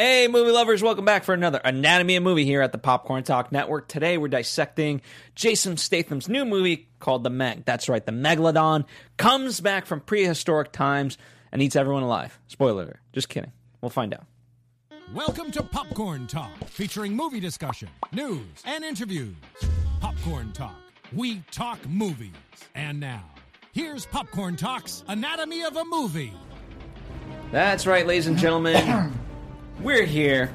Hey, movie lovers, welcome back for another Anatomy of Movie here at the Popcorn Talk Network. Today we're dissecting Jason Statham's new movie called The Meg. That's right, the Megalodon comes back from prehistoric times and eats everyone alive. Spoiler alert. Just kidding. We'll find out. Welcome to Popcorn Talk, featuring movie discussion, news, and interviews. Popcorn Talk, we talk movies. And now, here's Popcorn Talk's Anatomy of a Movie. That's right, ladies and gentlemen. We're here.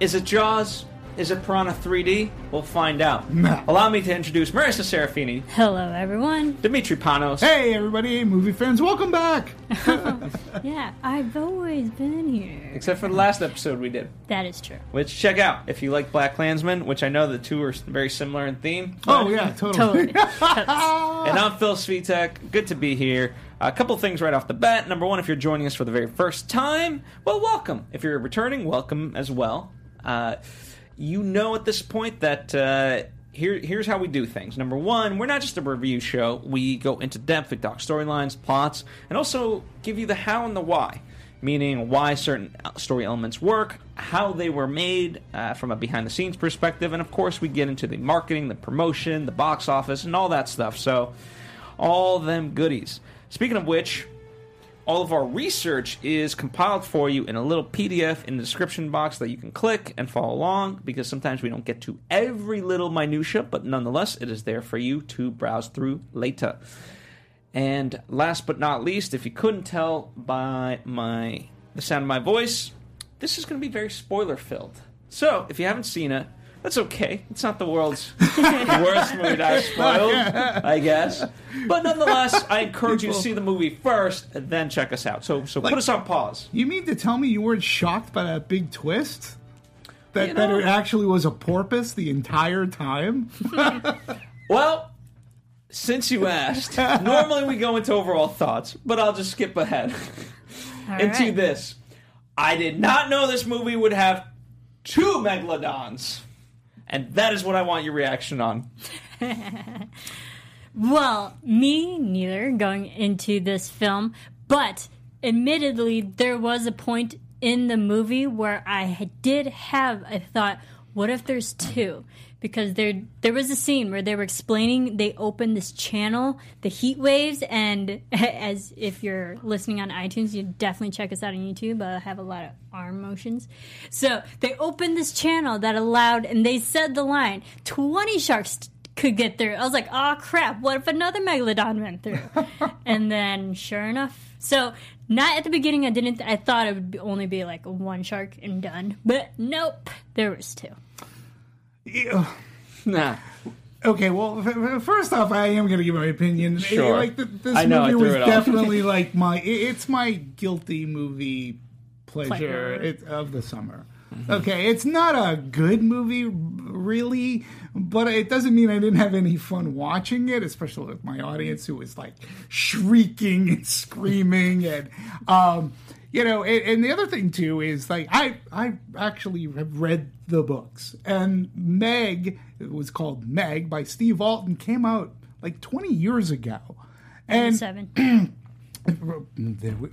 Is it Jaws? Is it Piranha 3D? We'll find out. Allow me to introduce Marissa Serafini, Hello, everyone. Dimitri Panos, Hey, everybody, movie fans, welcome back. Oh, yeah, I've always been here. except for the last episode we did. That is true. Which check out if you like Black Klansman, which I know the two are very similar in theme. Oh, yeah, totally. Totally. Totes. And I'm Phil Svitek. Good to be here. A couple things right off the bat. Number one, if you're joining us for the very first time, well, welcome. If you're returning, welcome as well. Uh, you know at this point that uh, here, here's how we do things. Number one, we're not just a review show. We go into depth, we talk storylines, plots, and also give you the how and the why. Meaning why certain story elements work, how they were made uh, from a behind the scenes perspective, and of course, we get into the marketing, the promotion, the box office, and all that stuff. So, all them goodies. Speaking of which, all of our research is compiled for you in a little PDF in the description box that you can click and follow along because sometimes we don't get to every little minutia, but nonetheless, it is there for you to browse through later. And last but not least, if you couldn't tell by my the sound of my voice, this is going to be very spoiler filled. So, if you haven't seen it, that's okay. It's not the world's worst movie to have spoiled, I guess. But nonetheless, I encourage you to see the movie first and then check us out. So, so put us on pause. You mean to tell me you weren't shocked by that big twist? That, You that know- it actually was a porpoise the entire time? Well, since you asked, normally we go into overall thoughts, but I'll just skip ahead All into right. this. I did not know this movie would have two megalodons. And that is what I want your reaction on. Well, me neither going into this film, but admittedly, there was a point in the movie where I did have a thought, what if there's two? Because there there was a scene where they were explaining they opened this channel, the heat waves, and as if you're listening on iTunes, you definitely check us out on YouTube. I have a lot of arm motions. So they opened this channel that allowed, and they said the line, 20 sharks could get through. I was like, oh crap, what if another megalodon went through? and then sure enough. So not at the beginning I didn't I thought it would be, only be like one shark and done. But nope, there was two. Ew. Nah. Okay, well, f- f- first off, I am going to give my opinion. Sure. Like th- this I know, I movie threw was definitely like my. i- It's my guilty movie pleasure Pleasure. it, of the summer. Mm-hmm. Okay, it's not a good movie, really, but it doesn't mean I didn't have any fun watching it, especially with my audience who was like shrieking and screaming and. um you know, and, and the other thing too is like I I actually have read the books, and Meg it was called Meg by Steve Alten came out like 20 years ago, and Seven.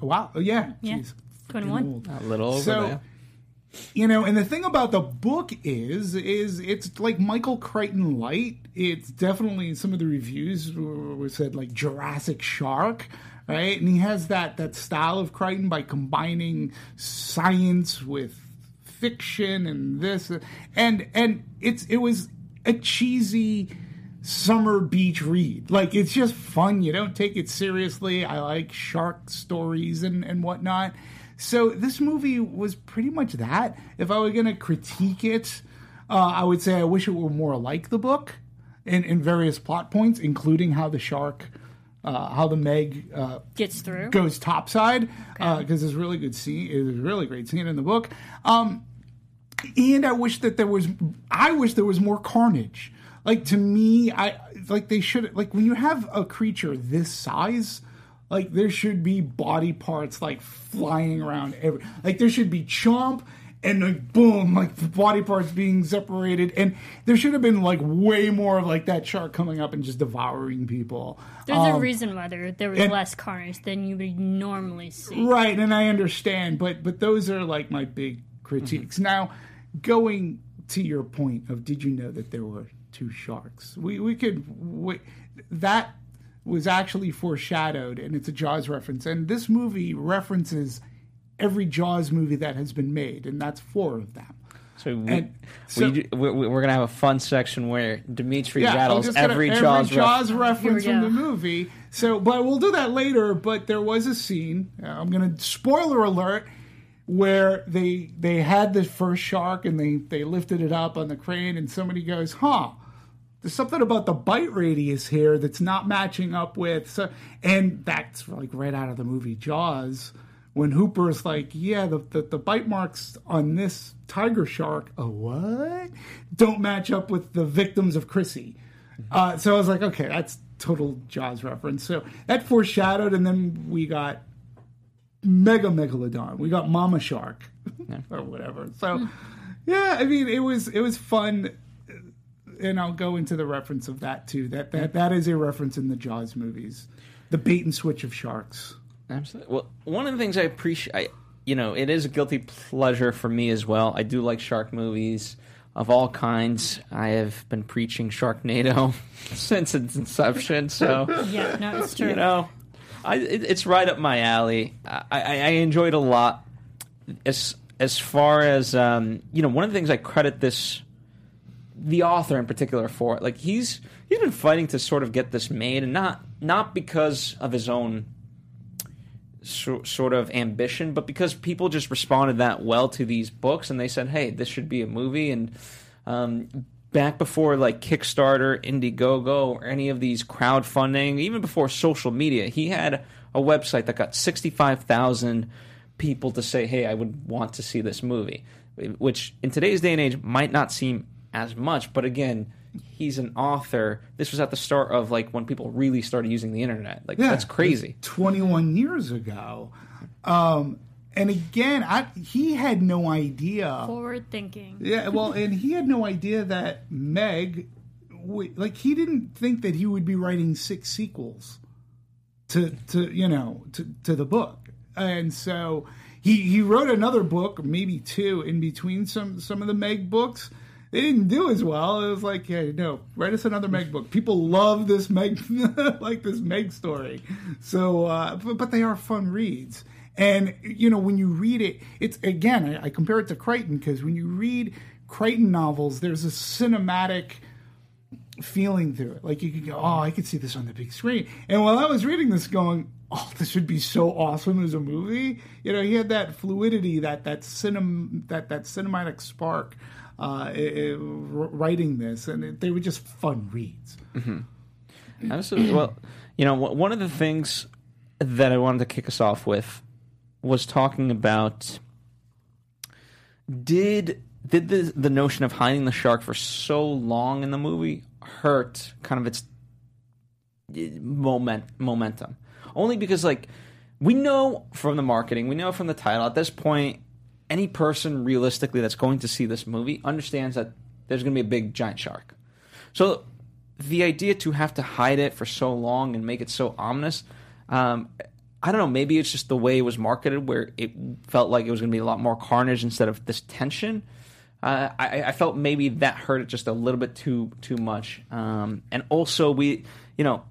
wow, oh, yeah, Yeah. geez, 21. old. A little over So, there. you know, and the thing about the book is, is it's like Michael Crichton light. It's definitely some of the reviews were, were said like Jurassic Shark, right? And he has that that style of Crichton by combining science with fiction and this and and it's it was a cheesy summer beach read. Like it's just fun. You don't take it seriously. I like shark stories and and whatnot. So this movie was pretty much that. If I were to critique it, uh, I would say I wish it were more like the book in, in various plot points, including how the shark, uh, how the Meg uh, Gets through. goes topside because there's really good scene. There's a really great scene in the book. Um, and I wish that there was. I wish there was more carnage. Like to me, I like they should like when you have a creature this size. Like there should be body parts like flying around every. Like there should be chomp and like boom, like the body parts being separated, and there should have been like way more of like that shark coming up and just devouring people. There's Um, a reason why there, there was and- less carnage than you would normally see. Right, and I understand, but but those are like my big critiques. Now, going to your point of did you know that there were two sharks? We we could we, that was actually foreshadowed, and it's a Jaws reference, and this movie references every Jaws movie that has been made, and that's four of them. So, we, And so- we, we, we're going to have a fun section where Dimitri I'm rattles just gonna- every Jaws reference. reference from the movie. So, but we'll do that later. But there was a scene. uh, I'm going to spoiler alert where they they had the first shark and they they lifted it up on the crane and somebody goes, "Huh." There's something about the bite radius here that's not matching up with so, and that's like right out of the movie Jaws when Hooper's like, yeah, the, the, the bite marks on this tiger shark, a what? Don't match up with the victims of Chrissy. Uh, so I was like, okay, that's total Jaws reference. So that foreshadowed, and then we got Mega Megalodon. We got Mama Shark or whatever. So yeah, I mean, it was it was fun, and I'll go into the reference of that too. That that that is a reference in the Jaws movies, the bait and switch of sharks. Absolutely. Well, one of the things I appreciate, I, you know, it is a guilty pleasure for me as well. I do like shark movies of all kinds. I have been preaching Sharknado since its inception, so Yeah, no, it's true. you know, I, it, it's right up my alley. I, I, I enjoyed it a lot. As as far as um, you know, one of the things I credit this the author in particular for like he's he's been fighting to sort of get this made, and not not because of his own sort of ambition, but because people just responded that well to these books, and they said, "Hey, this should be a movie." And um, back before like Kickstarter, Indiegogo, or any of these crowdfunding, even before social media, he had a website that got sixty-five thousand people to say, "Hey, I would want to see this movie," which in today's day and age might not seem as much, but again. He's an author. This was at the start of like when people really started using the internet. Like that's crazy. 21 years ago. Um, and again, I, he had no idea. Forward thinking. Yeah, well, and he had no idea that Meg, like, he didn't think that he would be writing six sequels to, to you know, to, to the book, and so he he wrote another book, maybe two, in between some some of the Meg books. They didn't do as well. It was like, yeah, no, write us another Meg book. People love this Meg, like this Meg story. So, uh, but, but they are fun reads. And you know, when you read it, it's again, I, I compare it to Crichton because when you read Crichton novels, there's a cinematic feeling through it. Like you could go, oh, I could see this on the big screen. And while I was reading this, going, oh, this would be so awesome as a movie. You know, he had that fluidity, that that cinem, that that cinematic spark, uh, i- i- writing this, and it, they were just fun reads. Absolutely. Well, you know, one of the things that I wanted to kick us off with was talking about did did the the notion of hiding the shark for so long in the movie hurt kind of its moment momentum? Only because like we know from the marketing, we know from the title at this point any person realistically that's going to see this movie understands that there's going to be a big giant shark. So the idea to have to hide it for so long and make it so ominous, um, I don't know. Maybe it's just the way it was marketed, where it felt like it was going to be a lot more carnage instead of this tension. Uh, I, I felt maybe that hurt it just a little bit too too much. Um, and also, we, you know,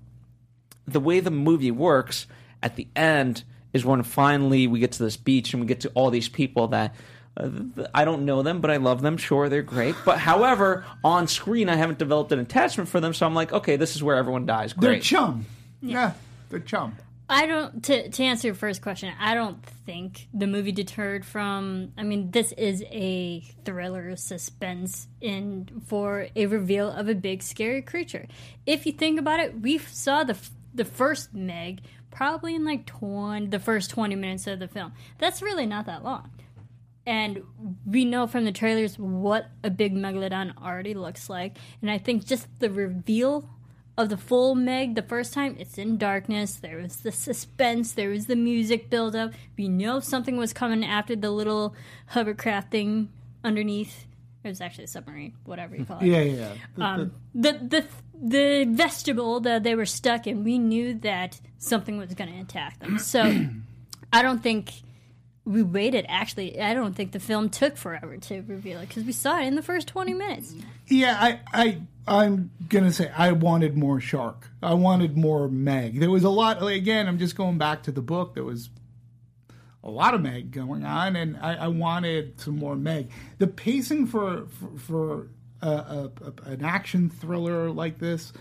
the way the movie works at the end is when finally we get to this beach and we get to all these people that uh, th- I don't know them, but I love them. Sure, they're great. But however, on screen, I haven't developed an attachment for them, so I'm like, okay, this is where everyone dies. They're Great. chum. Yeah, they're chum. I don't to to answer your first question. I don't think the movie deterred from. I mean, this is a thriller suspense in for a reveal of a big scary creature. If you think about it, we saw the the first Meg probably in like twenty the first twenty minutes of the film. That's really not that long. and we know from the trailers what a big megalodon already looks like. And I think just the reveal of the full Meg the first time, it's in darkness. There was the suspense. There was the music build up. We know something was coming after the little hovercraft thing underneath. It was actually a submarine, whatever you call it. Yeah, yeah. yeah. Um, the the the vestibule that they were stuck in, we knew that something was going to attack them. So I don't think we waited. Actually, I don't think the film took forever to reveal it because we saw it in the first twenty minutes. Yeah, I, I, I'm gonna say I wanted more shark. I wanted more Meg. There was a lot. Again, I'm just going back to the book. There was a lot of Meg going on, and I, I wanted some more Meg. The pacing for for, for a, a, a, an action thriller like this,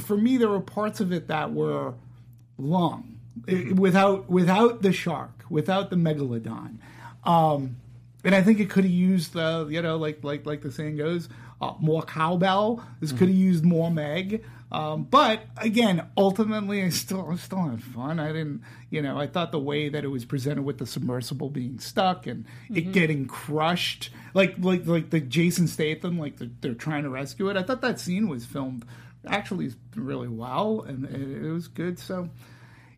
for me, there were parts of it that were long, it- without without the shark, without the megalodon. Um, and I think it could have used the, you know, like like like the saying goes, uh, more cowbell. This could have used more Meg. Um, but again, ultimately, I still I still had fun. I didn't, you know, I thought the way that it was presented with the submersible being stuck and it getting crushed, like like like the Jason Statham, like they're, they're trying to rescue it. I thought that scene was filmed actually really well and it, it was good. So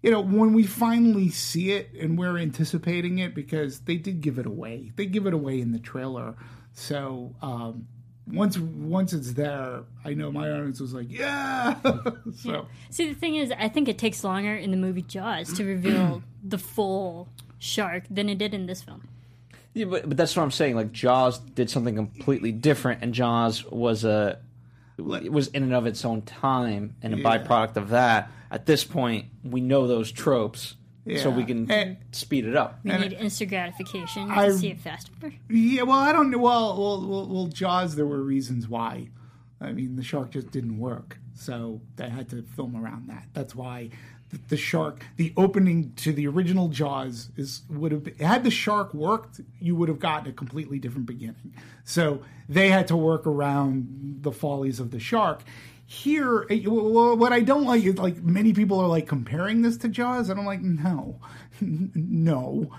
you know, when we finally see it and we're anticipating it because they did give it away. They give it away in the trailer. So um, once once it's there, I know my audience was like, yeah. so See, the thing is, I think it takes longer in the movie Jaws to reveal the full shark than it did in this film. Yeah, but, but that's what I'm saying. Like Jaws did something completely different, and Jaws was a it was in and of its own time and a Yeah. byproduct of that. At this point, we know those tropes, so we can And- speed it up. We And need instant gratification I- to see it faster. yeah, well, I don't know. Well, well, well, well, Jaws. There were reasons why. I mean, the shark just didn't work, so they had to film around that. That's why the, the shark, the opening to the original Jaws, is would have been, had the shark worked, you would have gotten a completely different beginning. So they had to work around the follies of the shark. Here, eh, what I don't like is like many people are like comparing this to Jaws, and I'm like, no, no,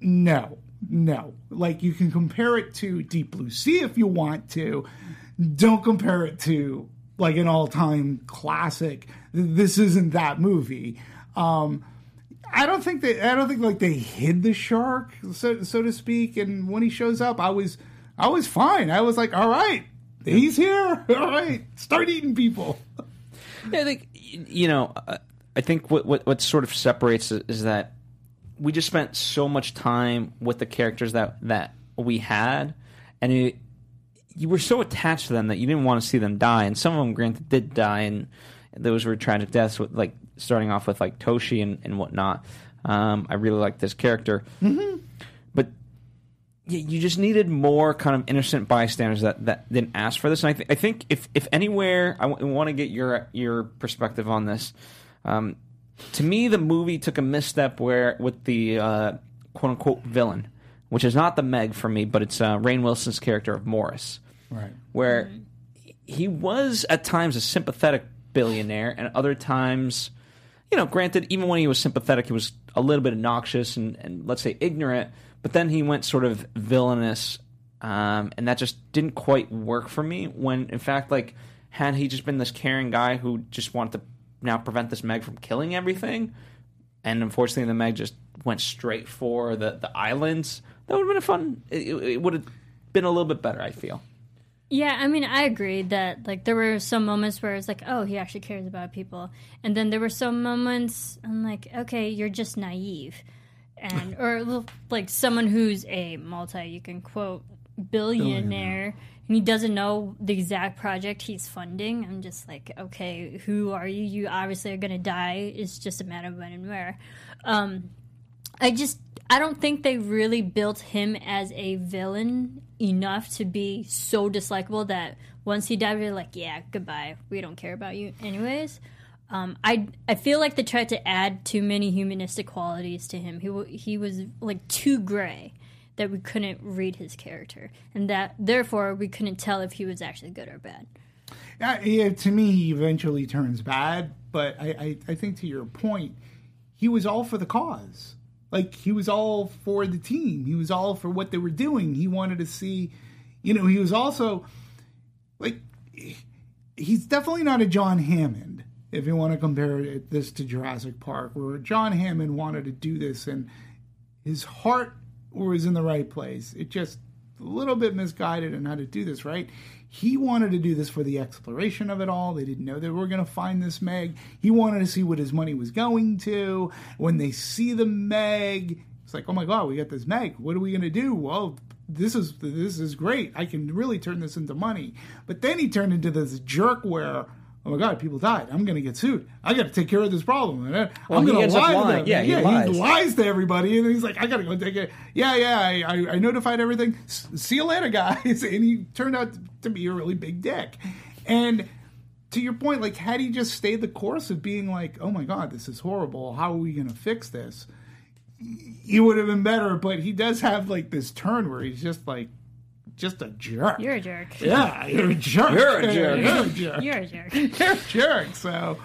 no, no. Like you can compare it to Deep Blue Sea if you want to. Don't compare it to like an all-time classic. This isn't that movie. Um, I don't think that I don't think like they hid the shark, so so to speak. And when he shows up, I was I was fine. I was like, all right, he's here. All right, start eating people. Yeah, I think you know. I think what what, what sort of separates is that we just spent so much time with the characters that that we had, and it, you were so attached to them that you didn't want to see them die. And some of them, granted, did die, and those were tragic deaths. With like starting off with like Toshi and, and whatnot. Um, I really liked this character, but you, you just needed more kind of innocent bystanders that, that didn't ask for this. And I, th- I think if if anywhere, I want to get your your perspective on this. Um, to me, the movie took a misstep where with the uh, quote unquote villain, which is not the Meg for me, but it's uh, Rainn Wilson's character of Morris, Right. where he was at times a sympathetic billionaire, and other times, you know, granted, even when he was sympathetic, he was a little bit obnoxious and, and let's say ignorant. But then he went sort of villainous, um, and that just didn't quite work for me. When in fact, like, had he just been this caring guy who just wanted to now prevent this Meg from killing everything, and unfortunately the Meg just went straight for the the islands, that would have been a fun. It, it would have been a little bit better, I feel. Yeah, I mean, I agree that like there were some moments where it's like, oh, he actually cares about people, and then there were some moments I'm like, okay, you're just naive, and or like someone who's a multi, you can quote billionaire, and he doesn't know the exact project he's funding. I'm just like, okay, who are you? You obviously are gonna die. It's just a matter of when and where. Um, I just I don't think they really built him as a villain enough to be so dislikable that once he died, we're like, yeah, goodbye. We don't care about you, anyways. Um, I I feel like they tried to add too many humanistic qualities to him. He he was like too gray that we couldn't read his character, and that therefore we couldn't tell if he was actually good or bad. Yeah, yeah, to me, he eventually turns bad. But I, I, I think to your point, he was all for the cause. like he was all for the team. He was all for what they were doing. He wanted to see, you know, he was also like he's definitely not a John Hammond if you want to compare it- this to Jurassic Park, where John Hammond wanted to do this and his heart was in the right place. It just a little bit misguided on how to do this, right? He wanted to do this for the exploration of it all. They didn't know they were going to find this Meg. He wanted to see what his money was going to. When they see the Meg, it's like, oh my god, we got this Meg. What are we going to do? Well, this is this is great. I can really turn this into money. But then he turned into this jerk where. Oh my God! People died. I'm going to get sued. I got to take care of this problem. And, Well, I'm going to lie to them. Yeah, he he lies. lies to everybody, and he's like, "I gotta go take it." Yeah, yeah, I, I, I notified everything. S- See you later, guys. And he turned out to be a really big dick. And to your point, like, had he just stayed the course of being like, "Oh my god, this is horrible. How are we gonna fix this?" He would have been better. But he does have like this turn where he's just like, just a jerk. You're a jerk. yeah, you're a jerk. You're a jerk. you're a jerk You're a jerk. they're jerks. So,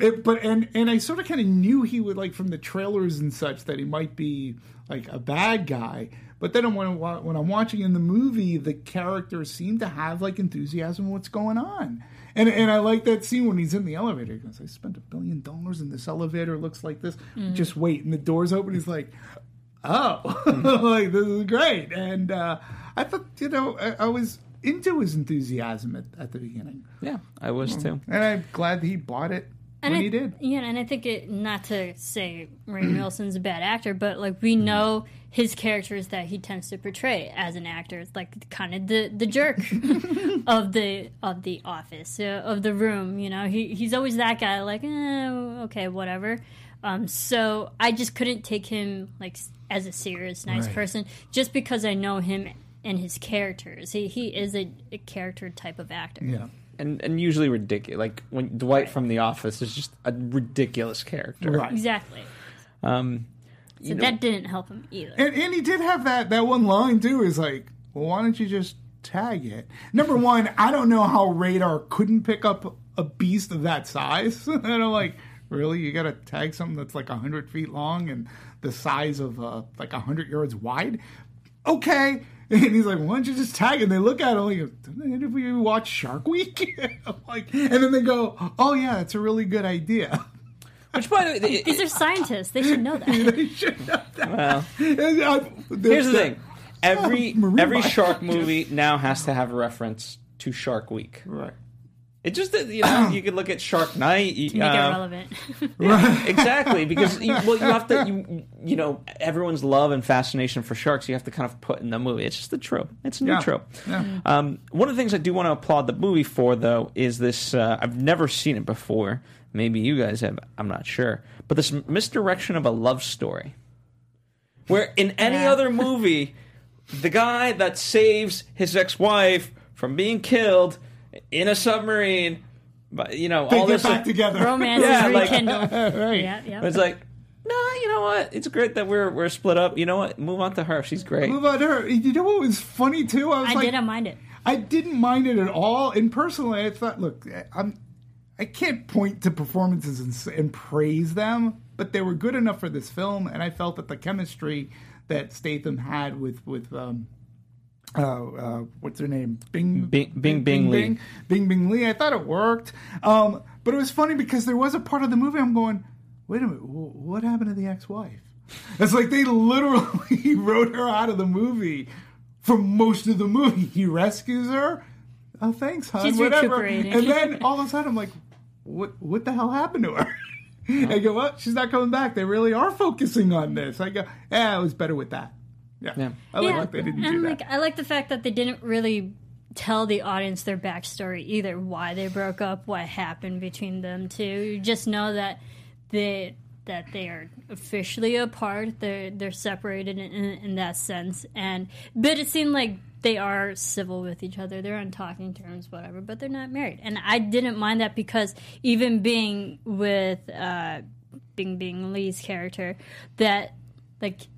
it, but and and I sort of kind of knew he would like from the trailers and such that he might be like a bad guy. But then when when I'm watching in the movie, the characters seem to have like enthusiasm for what's going on. And and I like that scene when he's in the elevator. He goes, "I spent a billion dollars and this elevator looks like this. Just wait." And the doors open. He's like, "Oh, like this is great." And uh, I thought, you know, I, I was into his enthusiasm at, at the beginning. Yeah, I was too. And I'm glad he bought it when I, he did. Yeah, and I think it not to say Rainn Wilson's a bad actor, but like we know his characters that he tends to portray as an actor. It's like kind of the the jerk of the of the office uh, of the room. You know, he he's always that guy. Like, eh, okay, whatever. Um, so I just couldn't take him like as a serious, nice Right. person just because I know him and his characters. He he is a, a character type of actor. Yeah. And and usually ridiculous. Like when Dwight from The Office is just a ridiculous character. Right. Exactly. Um, So that didn't help him either. And, and he did have that, that one line, too, is like, well, why don't you just tag it? Number one, I don't know how radar couldn't pick up a beast of that size. and I'm like, really? You got to tag something that's like 100 feet long and the size of uh, like 100 yards wide? Okay. And he's like, why don't you just tag it? And they look at it like, did we watch Shark Week? Like, and then they go, oh, yeah, that's a really good idea. which by the way, it- These are scientists. They should know that. they should know that. well, here's the thing: every oh, Marine every shark movie now has to have a reference to Shark Week. Right. It just you know you could look at Shark Night. You, Make it relevant, relevant. exactly because you, well you have to you you know everyone's love and fascination for sharks you have to kind of put in the movie it's just the trope it's a new Yeah. trope Yeah. um, one of the things i do want to applaud the movie for though is this uh, i've never seen it before maybe you guys have i'm not sure but this misdirection of a love story where in any Yeah. other movie the guy that saves his ex-wife from being killed in a submarine but you know They all get this back together. Romance Yeah, is like- right. Yeah, yeah. It's like, no, you know what? It's great that we're we're split up. You know what? Move on to her. She's great. Move on to her. You know what was funny too? I was I like, didn't mind it. I didn't mind it at all. And personally, I thought, look, I'm, I can't point to performances and, and praise them, but they were good enough for this film, and I felt that the chemistry that Statham had with with um, uh, uh, what's her name? Bing Bing- Bing Bing Lee. Bing, Bing Bing Lee. I thought it worked, um, but it was funny because there was a part of the movie I'm going, wait a minute, what happened to the ex-wife? It's like they literally wrote her out of the movie for most of the movie. He rescues her. Oh, thanks, hon. She's whatever. And then all of a sudden, I'm like, what? What the hell happened to her? I go, well, she's not coming back. They really are focusing on this. I go, yeah, it was better with that. Yeah, Yeah. I like yeah, that they didn't and do that. like I like the fact that they didn't really tell the audience their backstory either. Why they broke up, what happened between them two. You just know that they that they are officially apart. They're they're separated in, in, in that sense. And but it seemed like they are civil with each other. They're on talking terms, whatever. But they're not married. And I didn't mind that because even being with uh, Bing Bing Lee's character, that like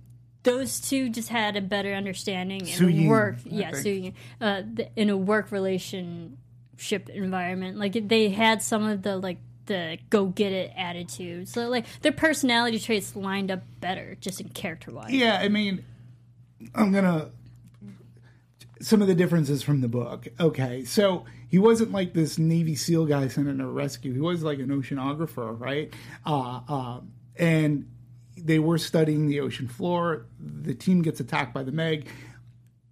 those two just had a better understanding in Su a work, I yeah, think. Suyin, uh, th- in a work relationship environment. Like they had some of the like the go get it attitude. So like their personality traits lined up better, just in character wise. Yeah, I mean, I'm gonna some of the differences from the book. Okay, so he wasn't like this Navy SEAL guy sent in a rescue. He was like an oceanographer, right? Uh, uh, and they were studying the ocean floor. The team gets attacked by the Meg.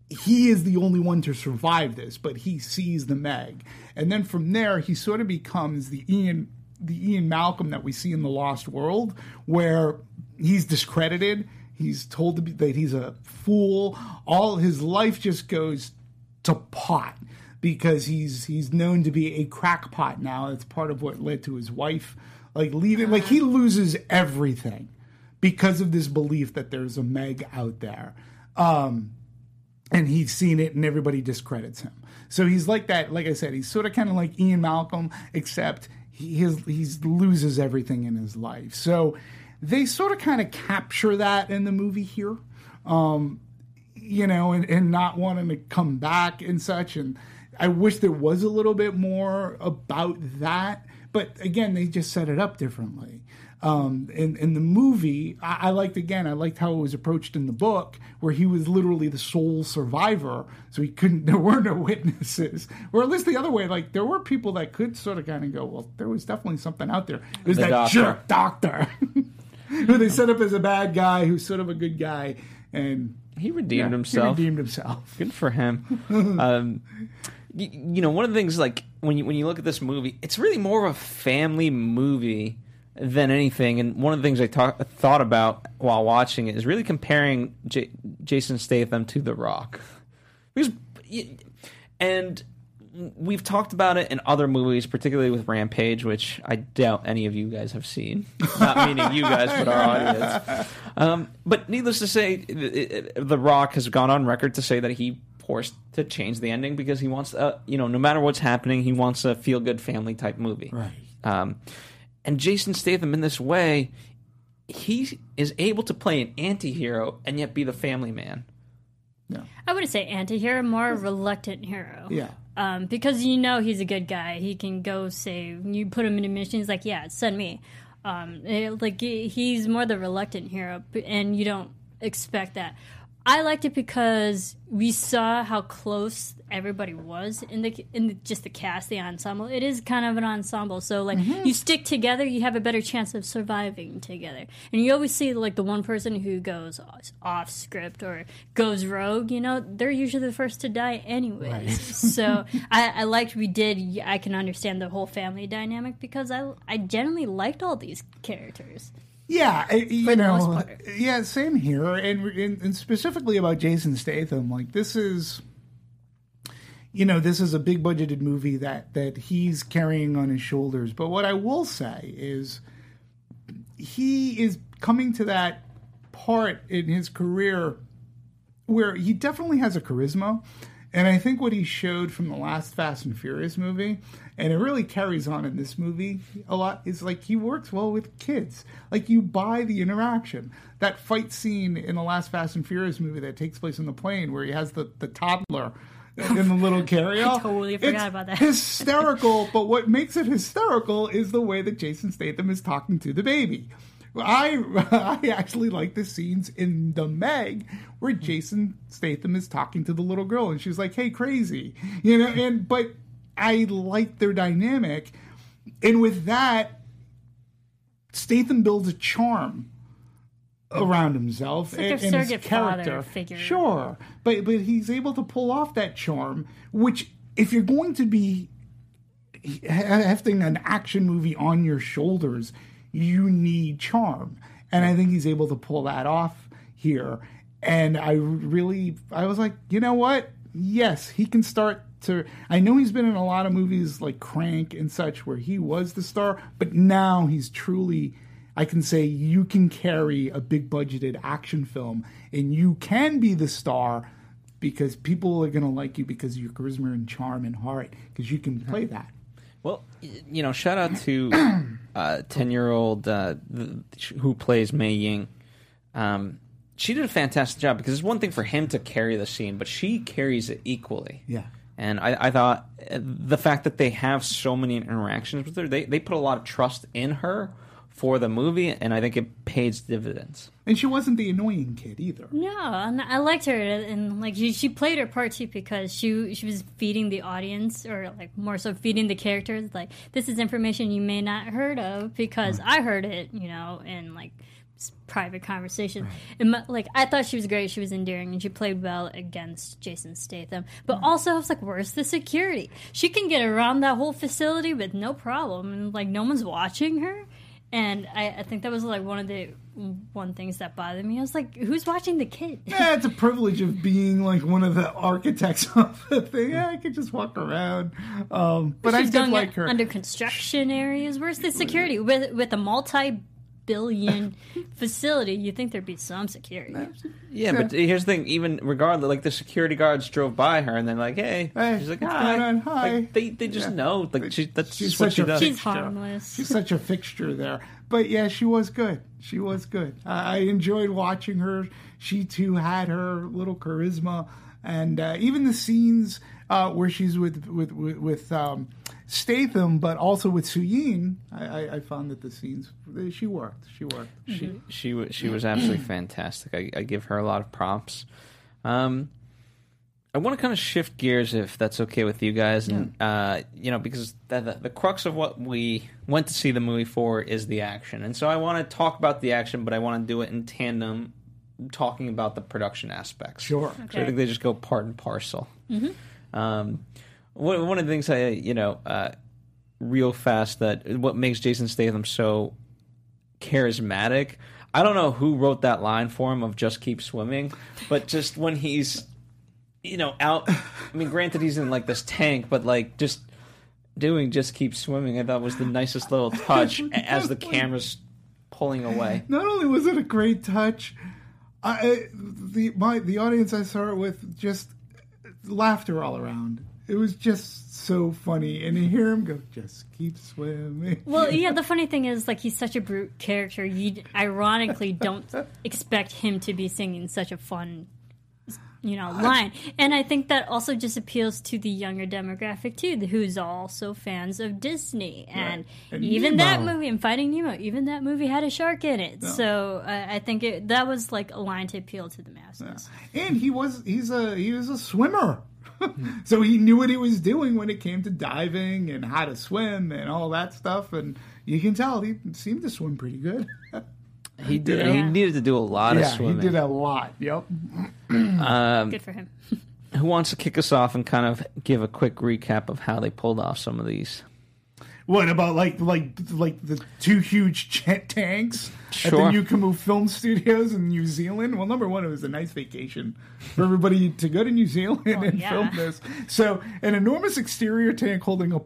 He is the only one to survive this, but he sees the Meg, and then from there he sort of becomes the Ian, the Ian Malcolm that we see in the Lost World, where he's discredited. He's told to be, that he's a fool. All his life just goes to pot because he's he's known to be a crackpot now. That's part of what led to his wife like leaving. Like he uh-huh. loses everything because of this belief that there's a Meg out there. Um, and he's seen it and everybody discredits him. So he's like that, like I said, he's sort of kind of like Ian Malcolm, except he his, he's loses everything in his life. So they sort of kind of capture that in the movie here. Um, you know, and, and not wanting to come back and such. And I wish there was a little bit more about that. But again, they just set it up differently. Um, in, in the movie, I, I liked again. I liked how it was approached in the book, where he was literally the sole survivor, so he couldn't. There were no witnesses, or at least the other way. Like there were people that could sort of kind of go, "Well, there was definitely something out there." There's The that doctor. jerk doctor who they set up as a bad guy, who's sort of a good guy, and He redeemed yeah, himself. He redeemed himself. Good for him. um, y- you know, one of the things like when you when you look at this movie, it's really more of a family movie than anything. And one of the things I talk, thought about while watching it is really comparing J- Jason Statham to The Rock, because and we've talked about it in other movies, particularly with Rampage, which I doubt any of you guys have seen. Not meaning you guys, but our audience. Um, but needless to say, The Rock has gone on record to say that he forced to change the ending because he wants, uh, you know, no matter what's happening, he wants a feel good family type movie. Right. Um, and Jason Statham, in this way, he is able to play an anti-hero and yet be the family man. I wouldn't say anti-hero, more reluctant hero. Yeah. Um, because you know he's a good guy. He can go save. You put him in a mission. He's like, yeah, send me. Um, it- like he- he's more the reluctant hero, and you don't expect that. I liked it because we saw how close everybody was in the in the, just the cast, the ensemble. It is kind of an ensemble, so like mm-hmm. you stick together, you have a better chance of surviving together. And you always see like the one person who goes off script or goes rogue. You know, they're usually the first to die anyways. so I, I liked we did. I can understand the whole family dynamic because I I generally liked all these characters. Yeah, you know, yeah, same here, and, and and specifically about Jason Statham, like this is, you know, this is a big budgeted movie that that he's carrying on his shoulders. But what I will say is, he is coming to that part in his career where he definitely has a charisma. And I think what he showed from the last Fast and Furious movie, and it really carries on in this movie a lot, is like he works well with kids. Like you buy the interaction. That fight scene in the last Fast and Furious movie that takes place in the plane where he has the, the toddler in the little carryall. I totally forgot It's about that. Hysterical, but what makes it hysterical is the way that Jason Statham is talking to the baby. I I actually like the scenes in the Meg where Jason Statham is talking to the little girl and she's like, "Hey, crazy," you know. And but I like their dynamic, and with that, Statham builds a charm around himself like and, and his character. figure. Sure, but but he's able to pull off that charm, which if you're going to be hefting an action movie on your shoulders, you need charm. And I think he's able to pull that off here. And I really, I was like, you know what? Yes, he can start to. I know he's been in a lot of movies like Crank and such where he was the star, but now he's truly. I can say you can carry a big budgeted action film and you can be the star because people are going to like you because of your charisma and charm and heart because you can play that. Well, you know, shout out to uh, ten-year-old uh, who plays Mei Ying. Um, she did a fantastic job because it's one thing for him to carry the scene, but she carries it equally. Yeah. And I, I thought uh, the fact that they have so many interactions with her, they, they put a lot of trust in her for the movie, and I think it pays dividends. And she wasn't the annoying kid either. No, and I liked her, and like she, she played her part too because she she was feeding the audience, or like more so feeding the characters. Like this is information you may not heard of because I heard it, you know, in like private conversation. And my, like I thought she was great, she was endearing, and she played well against Jason Statham. But mm. also, I was like, where's the security? She can get around that whole facility with no problem, and like no one's watching her. And I, I think that was like one of the one things that bothered me. I was like, who's watching the kid? Yeah, it's a privilege of being like one of the architects of the thing. Yeah, I could just walk around. Um, but I She's did going like her. under construction areas. Where's the security with with a multi-billion facility? You think there'd be some security? Yeah, but here's the thing. Even regardless, like the security guards drove by her, and they're like, "Hey," Hey, she's like, what's "Hi." going on? Hi. Like, they they just Yeah. know. Like she that's She's just what such she a does. She's harmless. She's such a fixture there. But yeah, she was good. She was good. I I enjoyed watching her. She too had her little charisma, and uh, even the scenes uh, where she's with with with, with um, Statham, but also with Suyin. I, I, I found that the scenes she worked. She worked. she she was she was absolutely fantastic. I, I give her a lot of props. Um, I want to kind of shift gears if that's okay with you guys, and uh, you know, because the, the the crux of what we went to see the movie for is the action, and so I want to talk about the action, but I want to do it in tandem, talking about the production aspects. Sure. So I think they just go part and parcel. Um, one, of the things I, you know, uh, real fast that what makes Jason Statham so charismatic. I don't know who wrote that line for him of just keep swimming, but just when he's, you know, out. I mean, granted, he's in like this tank, but like just doing just keep swimming. I thought was the nicest little touch as the camera's pulling away. Not only was it a great touch, I- the my the audience I saw it with just laughter all around. It was just so funny, and you hear him go, "Just keep swimming." Well, yeah. The funny thing is, like, he's such a brute character. You ironically don't expect him to be singing such a fun, you know, line. And I think that also just appeals to the younger demographic too, who's also fans of Disney. And, And even that Nemo. movie, and Finding Nemo, even that movie had a shark in it. So uh, I think it, that was like a line to appeal to the masses. and he was he's a he was a swimmer. so he knew what he was doing when it came to diving and how to swim and all that stuff and you can tell he seemed to swim pretty good. He did. Yeah. He needed to do a lot of yeah, swimming. he did a lot. Yep. um, Good for him. Who wants to kick us off and kind of give a quick recap of how they pulled off some of these? What about like like like the two huge jet tanks at Sure. the Newcombe Film Studios in New Zealand? Well, number one, it was a nice vacation for everybody to go to New Zealand oh, and yeah. film this. So, an enormous exterior tank holding a,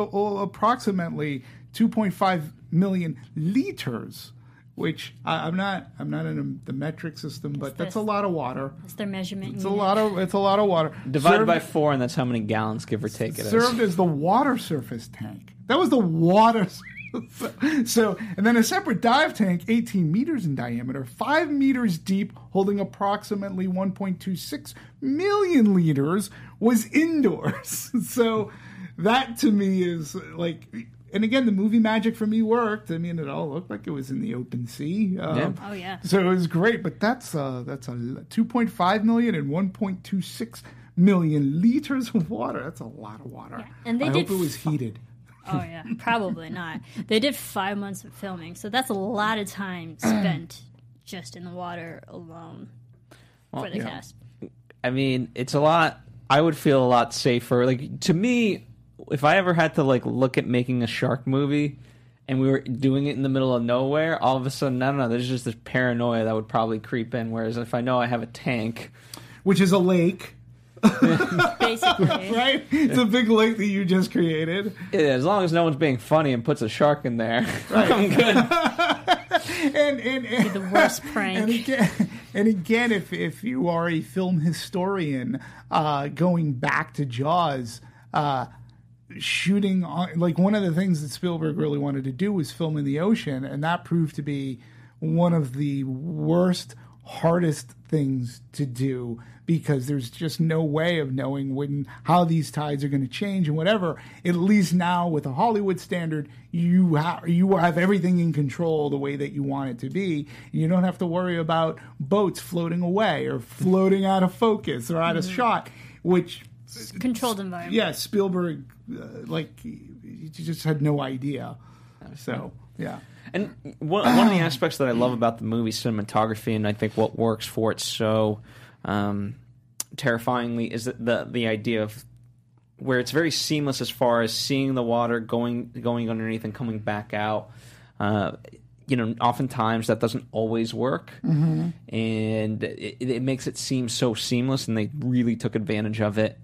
approximately 2.5 million liters, which I, I'm not I'm not in the metric system, but that's a lot of water. It's their measurement. It's a lot of it's a lot of water. Divided Served- by four, and that's how many gallons, give or take, it is. served as the water surface tank. That was the water. so, and then a separate dive tank, 18 meters in diameter, 5 meters deep, holding approximately 1.26 million liters, was indoors. so, that to me is like. And again, the movie magic for me worked. I mean, it all looked like it was in the open sea. Um, Yeah. Oh yeah. so it was great, but that's uh that's a 2.5 million and 1.26 million liters of water. That's a lot of water. Yeah. and they I did hope it was f- heated. Oh yeah, probably not. They did five months of filming, so that's a lot of time spent just in the water alone for the yeah. cast. I mean, it's a lot. I would feel a lot safer. Like to me, if I ever had to like look at making a shark movie, and we were doing it in the middle of nowhere, all of a sudden, I don't know. There's just this paranoia that would probably creep in. Whereas if I know I have a tank, Which is a lake, Basically, right? It's a big lake that you just created. yeah, as long as no one's being funny and puts a shark in there, I'm good. And and, and the worst And prank. again, and again, if if you are a film historian, uh, going back to Jaws, uh, shooting on like one of the things that Spielberg really wanted to do was film in the ocean, and that proved to be one of the worst hardest things to do because there's just no way of knowing when how these tides are going to change and whatever. At least now with a Hollywood standard, you have you have everything in control the way that you want it to be. and You don't have to worry about boats floating away or floating out of focus or out of mm-hmm. shot, which Controlled environment. yeah, Spielberg uh, like you just had no idea. So yeah. And one, one of the aspects that I love about the movie cinematography, and I think what works for it so um, terrifyingly, is that the the idea of where it's very seamless as far as seeing the water going going underneath and coming back out. Uh, you know, oftentimes that doesn't always work, and it, it makes it seem so seamless. And they really took advantage of it.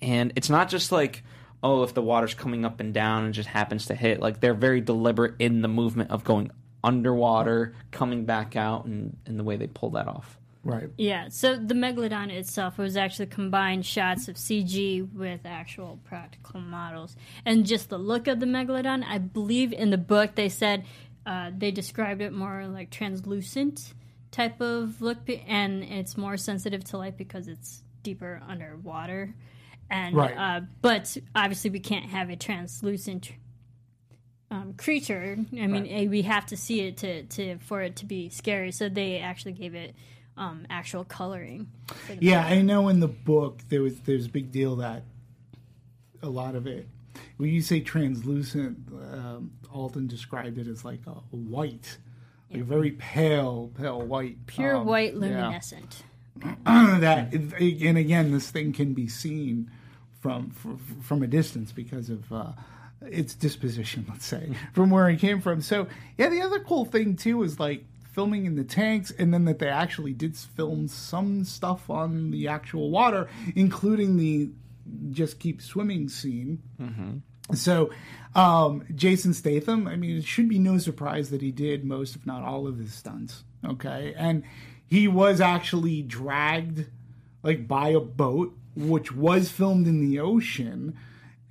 And it's not just like, oh, if the water's coming up and down and just happens to hit. Like they're very deliberate in the movement of going underwater, coming back out, and, and the way they pull that off. Right. Yeah, so the Megalodon itself was actually combined shots of CG with actual practical models. And just the look of the Megalodon, I believe in the book they said uh, they described it more like translucent type of look, and it's more sensitive to light because it's deeper underwater. And Right. uh, but obviously we can't have a translucent um, creature. I mean, eh, we have to see it to, to for it to be scary. So they actually gave it um, actual coloring. Yeah, I know in the book there was there's a big deal that a lot of it when you say translucent, um, Alten described it as like a, white, like a very pale, pale white, pure um, white yeah. that and again, this thing can be seen from from, from a distance because of. Uh, its disposition, let's say, from where it came from. So, yeah, the other cool thing too is like filming in the tanks, and then that they actually did film some stuff on the actual water, including the just keep swimming scene. So, um, Jason Statham, I mean, it should be no surprise that he did most, if not all, of his stunts. Okay. And he was actually dragged, like, by a boat, which was filmed in the ocean.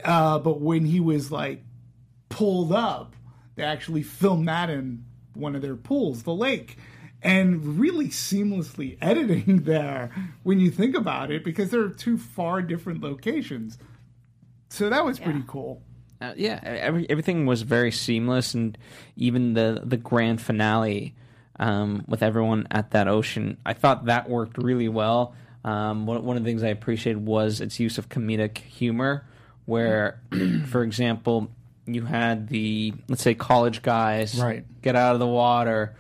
Uh, but when he was, like, pulled up, they actually filmed that in one of their pools, the lake. And really seamlessly editing there when you think about it, because they're two far different locations. So that was pretty cool. Uh, yeah, every, everything was very seamless, and even the the grand finale um, with everyone at that ocean, I thought that worked really well. Um, one, one of the things I appreciated was its use of comedic humor, where, for example, you had the let's say college guys Right. get out of the water.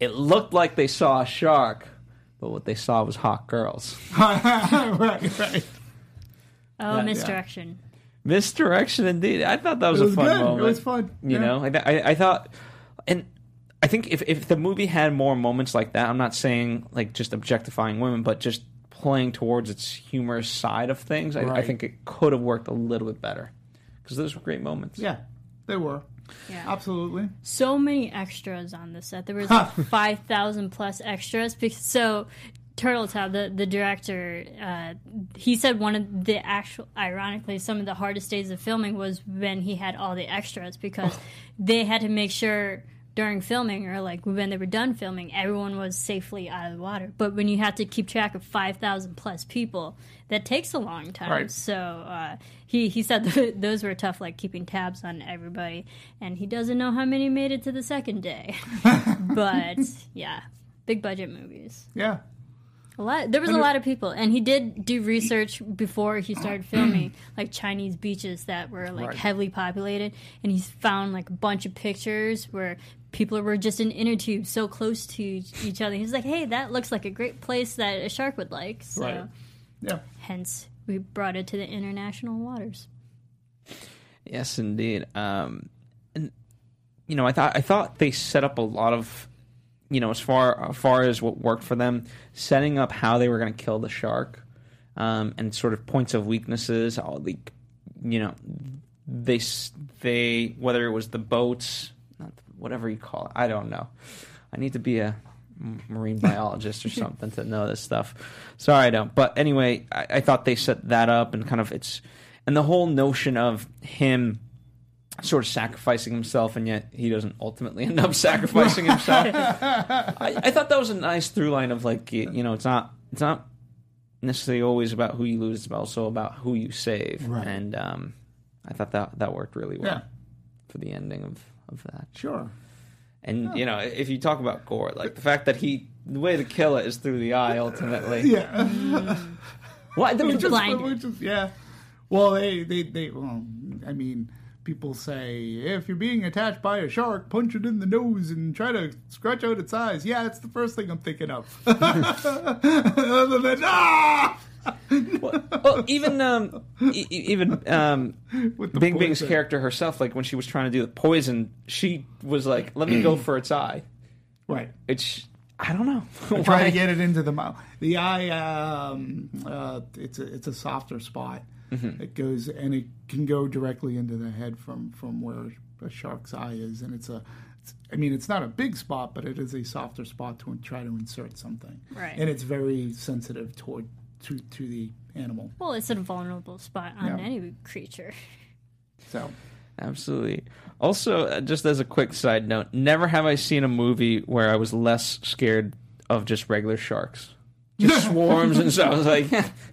It looked like they saw a shark, but what they saw was hot girls. right, right. Oh, Yeah. misdirection. Misdirection, indeed. I thought that was, It was a fun good. moment. It was fun. You Yeah. know, I, I, I thought, and I think if if the movie had more moments like that, I'm not saying like just objectifying women, but just playing towards its humorous side of things, I, I think it could have worked a little bit better because those were great moments. Yeah, they were. Yeah. Absolutely. so many extras on the set. There was like five thousand plus extras. Because, so Turteltaub, the the director, uh, he said one of the actual, ironically, some of the hardest days of filming was when he had all the extras because they had to make sure during filming or like when they were done filming, everyone was safely out of the water. But when you have to keep track of five thousand plus people, that takes a long time. Right. So uh, he he said th- those were tough, like keeping tabs on everybody, and he doesn't know how many made it to the second day. but yeah, big budget movies. Yeah. A lot. There was a lot of people, and he did do research before he started filming, like Chinese beaches that were like Right. heavily populated, and he found like a bunch of pictures where people were just in inner tubes so close to each other. He's like, "Hey, that looks like a great place that a shark would like." So, Right. Yeah. hence, we brought it to the international waters. Yes, indeed. Um, and you know, I thought I thought they set up a lot of, you know, as far as far as what worked for them, setting up how they were going to kill the shark, um, and sort of points of weaknesses. All the, you know, they they whether it was the boats, not whatever you call it, I don't know. I need to be a marine biologist or something to know this stuff. Sorry, I don't. But anyway, I, I thought they set that up and kind of it's and the whole notion of him sort of sacrificing himself, and yet he doesn't ultimately end up sacrificing himself. I, I thought that was a nice through line of like you you know it's not it's not necessarily always about who you lose, but also about who you save, Right. and um, I thought that that worked really well Yeah. for the ending of of that. Sure. And you know, if you talk about gore, like the fact that he, the way to kill it is through the eye. Ultimately, Yeah. Why? I mean, Which is- Blind. yeah. Well, they, they, they, well, I mean, people say if you're being attacked by a shark, punch it in the nose and try to scratch out its eyes. Yeah, that's the first thing I'm thinking of. Other than, ah! well, even um, e- even um, With the Bing Bing's character herself, like when she was trying to do the poison, she was like, "Let me go for its eye." Right. It's I don't know. Try to get it into the mouth. The eye, um, uh, it's a it's a softer spot. Mm-hmm. It goes and it can go directly into the head from from where a shark's eye is, and it's a. It's, I mean, it's not a big spot, but it is a softer spot to try to insert something. Right. And it's very sensitive toward to to the animal. Well, it's a vulnerable spot on Yeah. any creature. So Absolutely. Also, uh, just as a quick side note, never have I seen a movie where I was less scared of just regular sharks. Just swarms and stuff. I was like,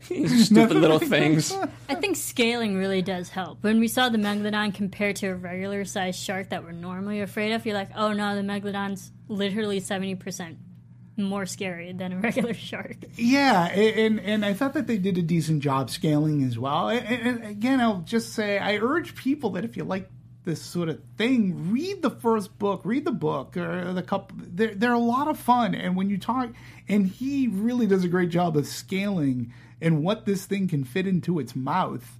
"You stupid little things. I think scaling really does help. When we saw the megalodon compared to a regular sized shark that we're normally afraid of, you're like, oh no, the megalodon's literally 70% more scary than a regular shark. Yeah, and and I thought that they did a decent job scaling as well. And, again, I'll just say I urge people that if you like this sort of thing, read the first book, read the book or the couple. They're they're a lot of fun, and when you talk, and he really does a great job of scaling and what this thing can fit into its mouth.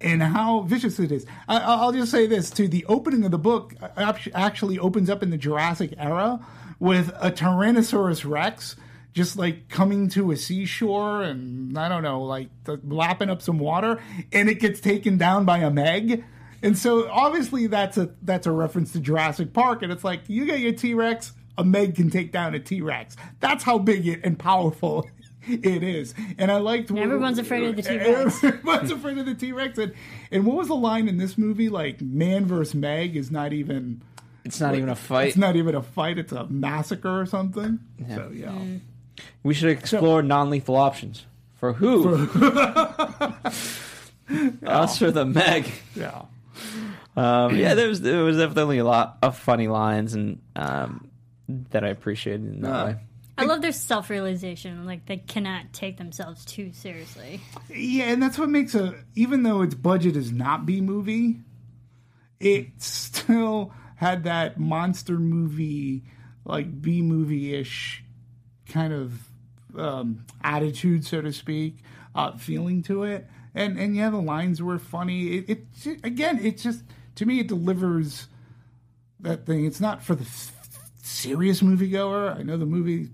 And how vicious it is. I, I'll just say this too: the opening of the book uh, actually opens up in the Jurassic era with a Tyrannosaurus Rex just like coming to a seashore and I don't know, like lapping up some water, and it gets taken down by a Meg. And so obviously that's a that's a reference to Jurassic Park, and it's like you get your T Rex, a Meg can take down a T Rex. That's how big it and powerful it is. And I liked Everyone's afraid of the T-Rex. Everyone's afraid of the T Rex. And, and what was the line in this movie? Like man versus Meg is not even. It's not even a fight. It's not even a fight. It's a massacre or something. So yeah. We should explore non-lethal options. For who? Us or the Meg? Yeah. Um, yeah, there was there was definitely a lot of funny lines and um, that I appreciated in that Uh, way. I love their self realization. Like, they cannot take themselves too seriously. Yeah, and that's what makes a even though its budget is not B movie, it still had that monster movie like B movie ish kind of um, attitude, so to speak, uh, feeling to it. And and yeah, the lines were funny. It, it again, it just to me it delivers that thing. It's not for the serious moviegoer. I know the movie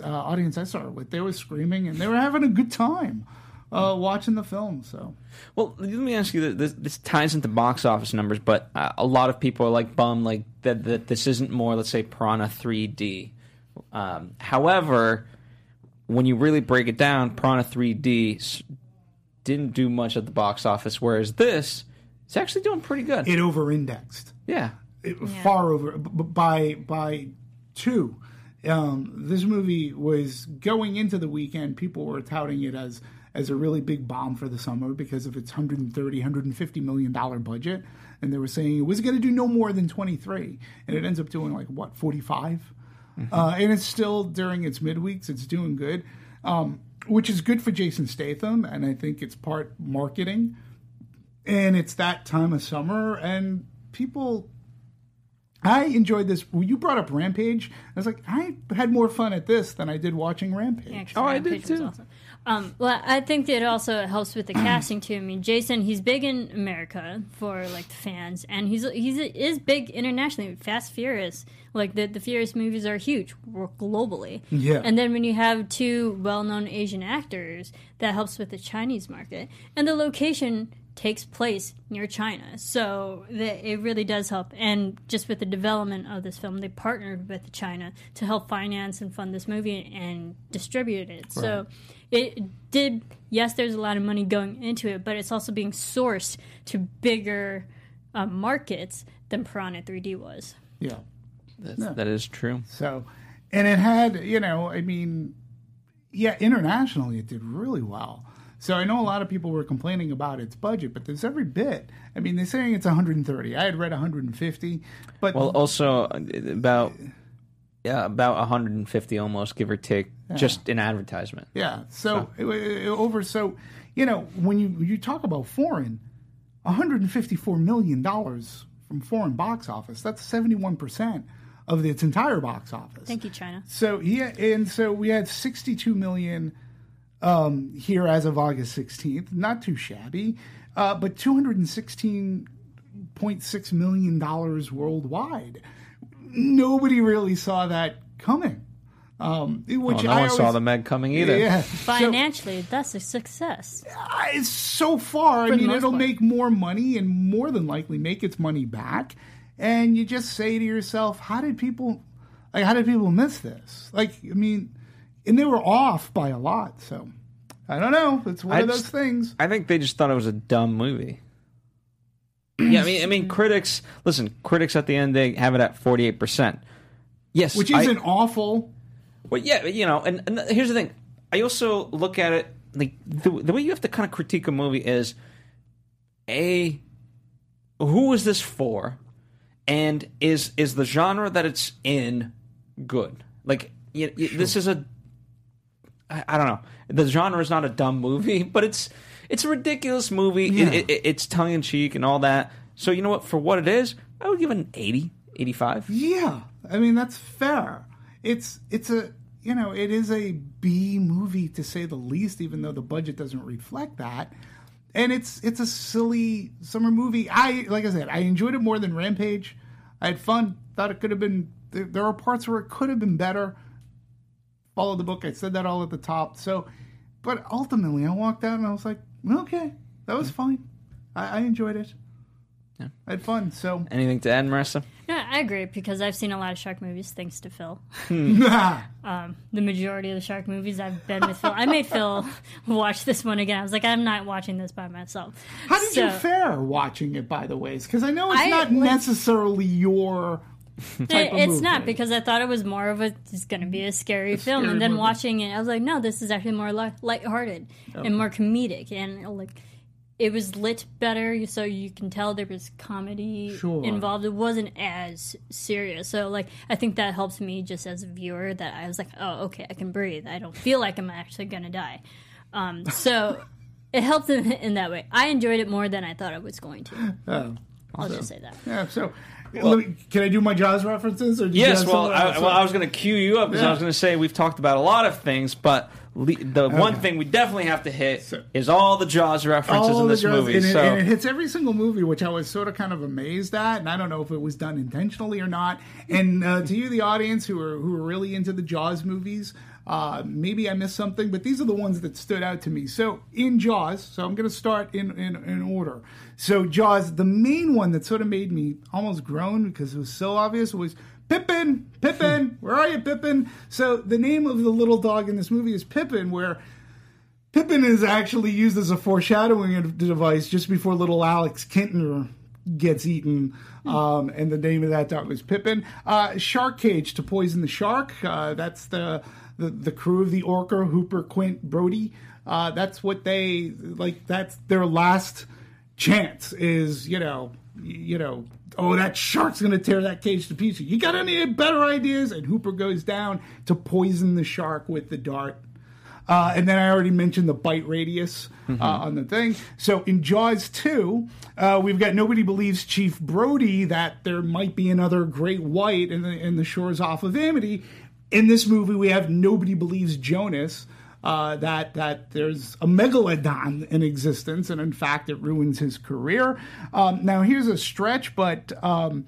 uh, audience I saw it with, they were screaming and they were having a good time uh, watching the film. So Well, let me ask you. This, this ties into box office numbers, but uh, a lot of people are like bummed, like that, that this isn't more, let's say, Piranha 3D. Um, however, when you really break it down, Piranha 3D didn't do much at the box office, whereas this is actually doing pretty good. it over indexed. yeah, it, far over b- b- by by two. Um, this movie was going into the weekend. People were touting it as as a really big bomb for the summer because of its 130 150 million dollar budget, and they were saying it was going to do no more than 23, and it ends up doing like what 45, uh, and it's still during its midweeks. It's doing good, um, which is good for Jason Statham, and I think it's part marketing and it's that time of summer and people i enjoyed this when you brought up rampage i was like i had more fun at this than i did watching rampage Actually, Oh, I did Rampage was too. awesome. Um, well, I think that it also helps with the casting too. I mean, Jason, he's big in America for like the fans, and he's he's is big internationally. Fast Furious, like the the Furious movies are huge globally. Yeah. And then when you have two well-known Asian actors, that helps with the Chinese market, and the location takes place near China, so the, it really does help. And just with the development of this film, they partnered with China to help finance and fund this movie and distribute it. So it did. Yes, there's a lot of money going into it, but it's also being sourced to bigger uh, markets than Piranha 3D was. Yeah. That's, That is true. So, and it had, you know, I mean, yeah, internationally it did really well. So I know a lot of people were complaining about its budget, but there's every bit. I mean, they're saying it's 130. I had read 150, but Well, also uh, about yeah, about 150 almost, give or take, just in advertisement. yeah. So it- it- over. So you know, when you you talk about foreign, 154 million dollars from foreign box office. That's 71 percent of its entire box office. Thank you, China. So yeah, and so we had 62 million um, here as of August 16th. Not too shabby, uh, but 216.6 million dollars worldwide. Nobody really saw that coming. Um, which Well, no I one saw the Meg coming either. Yeah, So- Financially, that's a success. uh, it's so far. I mean, it'll part. make more money and more than likely make its money back. And you just say to yourself, how did people, like, how did people miss this? Like, I mean, and they were off by a lot. So I don't know. It's one I of those things. I think they just thought it was a dumb movie. yeah, I mean, I mean, critics. Listen, critics at the end they have it at forty eight percent. Yes, Which isn't awful. Well, yeah, you know, and, and here's the thing. I also look at it like the, the way you have to kind of critique a movie is a who is this for, and is is the genre that it's in good? Like, y y this is a I, I don't know. The genre is not a dumb movie, but it's it's a ridiculous movie. Yeah. It, it, it's tongue in cheek and all that. So you know what? For what it is, I would give it an 80, 85. Yeah, I mean that's fair. It's it's a you know it is a B movie to say the least, even though the budget doesn't reflect that. And it's it's a silly summer movie. I like I said, I enjoyed it more than Rampage. I had fun. Thought it could have been. There, there are parts where it could have been better. Follow the book. I said that all at the top. So, but ultimately, I walked out and I was like, okay, that was fine. I, I enjoyed it. Yeah. I had fun. So, Anything to add, Marissa? No, I agree because I've seen a lot of shark movies thanks to Phil. how hmm. um, The majority of the shark movies I've been with Phil. I made Phil watch this one again. I was like, I'm not watching this by myself. How did So- you fare watching it, by the way? Because I know it's I, not like- necessarily your type of It- it's not because I thought it was more of a it's going to be a scary film, scary and then movie. watching it, I was like, no, this is actually more light, lighthearted and more comedic, and like it was lit better, so you can tell there was comedy Sure. involved. It wasn't as serious, so like I think that helps me just as a viewer that I was like, oh, okay, I can breathe. I don't feel like I'm actually going to die. Um, so. It helped in, in that way. I enjoyed it more than I thought I was going to. Oh, I'll just say that. yeah. So, let me, can I do my Jaws references? Or Yes, well, I, well, I was going to cue you up because I was going to say we've talked about a lot of things, but le- the one thing we definitely have to hit So- is all the Jaws references All in this Jaws- movie. and, it, and it hits every single movie, which I was sort of kind of amazed at, and I don't know if it was done intentionally or not. And uh, to you, the audience who are who are really into the Jaws movies, uh, maybe I missed something, but these are the ones that stood out to me. So in Jaws, so I'm going to start in, in in order. So Jaws, the main one that sort of made me almost groan because it was so obvious was. Pippin, Pippin, where are you, Pippin? So the name of the little dog in this movie is Pippin, where Pippin is actually used as a foreshadowing device just before little Alex Kintner gets eaten. Um, and the name of that dog was Pippin. Uh, shark Cage to poison the shark. Uh, that's the, the the crew of the Orca, Hooper, Quint, Brody. Uh, that's what they like. That's their last chance. Is you know you know. Oh, that shark's gonna tear that cage to pieces. You got any better ideas? And Hooper goes down to poison the shark with the dart. Uh, and then I already mentioned the bite radius uh, on the thing. So in Jaws 2, uh, we've got nobody believes Chief Brody that there might be another great white in the, in the shores off of Amity. In this movie, we have nobody believes Jonas. Uh, that that there's a megalodon in existence, and in fact, it ruins his career. Um, now, here's a stretch, but um,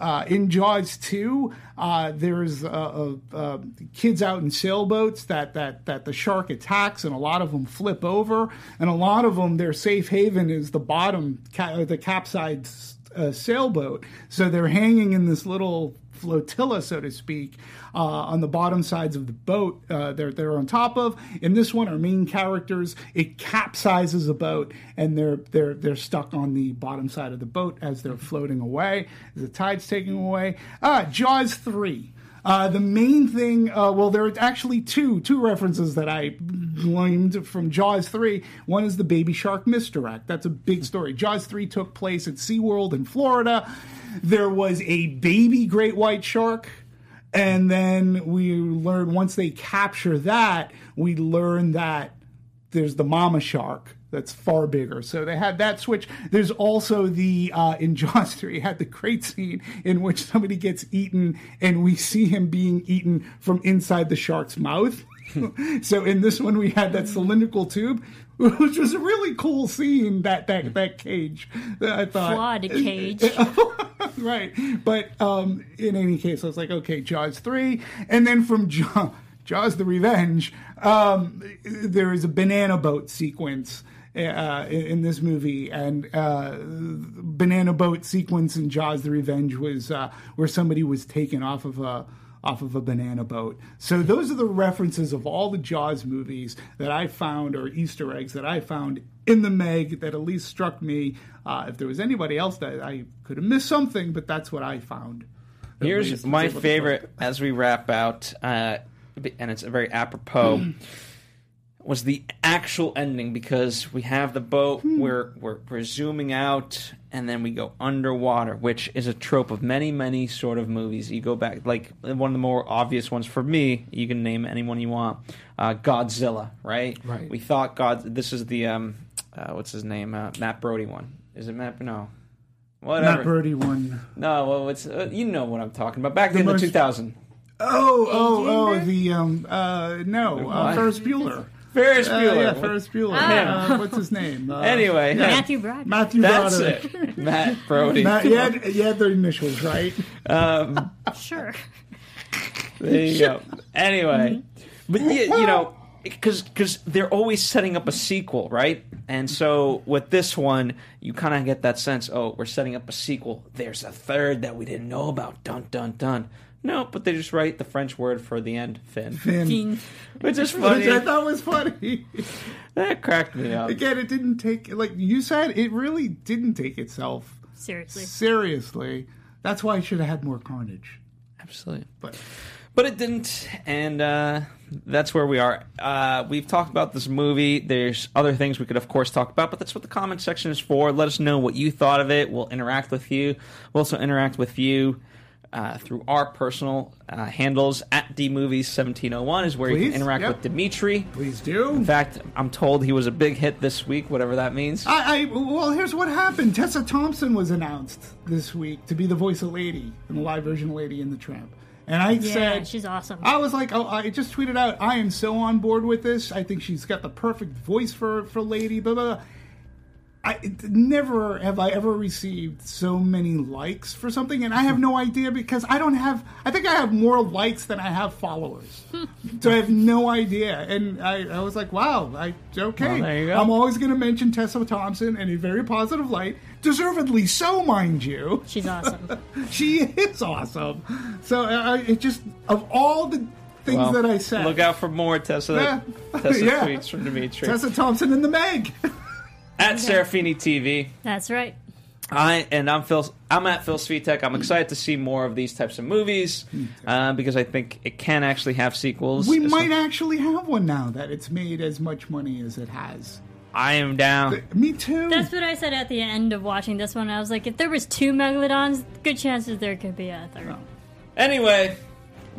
uh, in Jaws 2, uh, there's uh, kids out in sailboats that, that, that the shark attacks, and a lot of them flip over, and a lot of them, their safe haven is the bottom, ca- the capsized uh, sailboat. So they're hanging in this little flotilla, so to speak, uh, on the bottom sides of the boat uh, they're they're on top of. In this one, our main characters it capsizes a boat, and they're they're they're stuck on the bottom side of the boat as they're floating away. As the tide's taking away. Ah, Jaws three. Uh, the main thing, uh, well, there are actually two two references that I gleaned from Jaws 3. One is the Baby Shark misdirect. That's a big story. Jaws 3 took place at SeaWorld in Florida. There was a baby great white shark. And then we learn once they capture that, we learn that there's the mama shark that's far bigger. So they had that switch. There's also the uh, in Jaws three had the great scene in which somebody gets eaten and we see him being eaten from inside the shark's mouth. so in this one we had that cylindrical tube. Which was a really cool scene that that that cage. I thought Flawed cage. right. But um, in any case, I was like, okay, Jaws three, and then from Jaws, Jaws the Revenge, um, there is a banana boat sequence. Uh, in, in this movie, and uh, banana boat sequence in Jaws: The Revenge was uh, where somebody was taken off of a off of a banana boat. So those are the references of all the Jaws movies that I found, or Easter eggs that I found in the Meg that at least struck me. Uh, if there was anybody else that I could have missed something, but that's what I found. Here's my was able to favorite as we wrap out, uh, and it's a very apropos. was the actual ending because we have the boat, we're, we're we're zooming out, and then we go underwater, which is a trope of many many sort of movies. You go back, like one of the more obvious ones for me. You can name anyone you want. Uh, Godzilla, right? Right. We thought God. This is the um, uh, what's his name? Uh, Matt Brody one. Is it Matt? No. Whatever. Matt Brody one. No, well, it's uh, you know what I'm talking about. Back in the most- 2000. Oh, oh, oh, the um, uh, no, uh, What? Ferris Bueller. Ferris Uh, Bueller. yeah, Ferris Bueller. Ah. Uh, what's his name? Uh, Anyway, Matthew Broderick. Matthew that's Broderick. it. Matt Brody. Matt, you, had, you had their initials, right? Um, Sure. there you go. Anyway, but you, you know, because because they're always setting up a sequel, right? And so with this one, you kind of get that sense. Oh, we're setting up a sequel. There's a third that we didn't know about. Dun dun dun. No, but they just write the French word for the end, Finn, Finn. Fiend. which is funny. Which. I thought was funny. that cracked me up. Again, it didn't take, like you said, it really didn't take itself Seriously. seriously. That's why it should have had more carnage. Absolutely. But but it didn't and uh, that's where we are uh, we've talked about this movie there's other things we could of course talk about but that's what the comment section is for let us know what you thought of it we'll interact with you we'll also interact with you uh, through our personal uh, handles at dmovies1701 is where you can interact yep. with Dimitri. please do. In fact, I'm told he was a big hit this week, whatever that means. I, I well, here's what happened. Tessa Thompson was announced this week to be the voice of Lady in the live version of Lady in the Tramp, and I Yeah, said she's awesome. I was like, oh, I just tweeted out, I am so on board with this. I think she's got the perfect voice for for Lady. Blah blah. blah. I never have I ever received so many likes for something, and I have no idea because I don't have. I think I have more likes than I have followers, so I have no idea. And I, I was like, wow, I okay. Well, there you go. I'm always going to mention Tessa Thompson in a very positive light, deservedly so, mind you She's awesome. she is awesome. So uh, it just of all the things Well, that I said, Look out for more Tessa, Yeah. Tessa Yeah. tweets from Dimitri. Tessa Thompson and the Meg. At Serafini TV. That's right. I and I'm Phil. I'm at Phil Svitek. I'm excited to see more of these types of movies uh, because I think it can actually have sequels. we So might actually have one now that it's made as much money as it has. I am down. Me too. That's what I said at the end of watching this one. I was like, if there was two megalodons, good chances there could be a third. Anyway,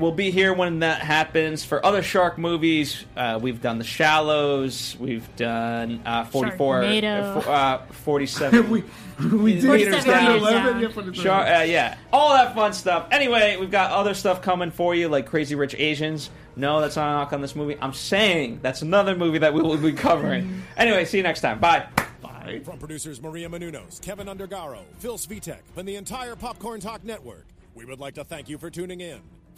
we'll be here when that happens. For other shark movies, uh, we've done The Shallows. We've done uh, 44, uh, uh, 47. we we did Meters it down. down. 11, Meters yeah, Shark, uh, yeah, all that fun stuff. Anyway, we've got other stuff coming for you, like Crazy Rich Asians. No, that's not a knock on this movie. I'm saying that's another movie that we will be covering. anyway, see you next time. Bye. Bye. From producers Maria Menounos, Keven Undergaro, Phil Svitek, and the entire Popcorn Talk Network, we would like to thank you for tuning in.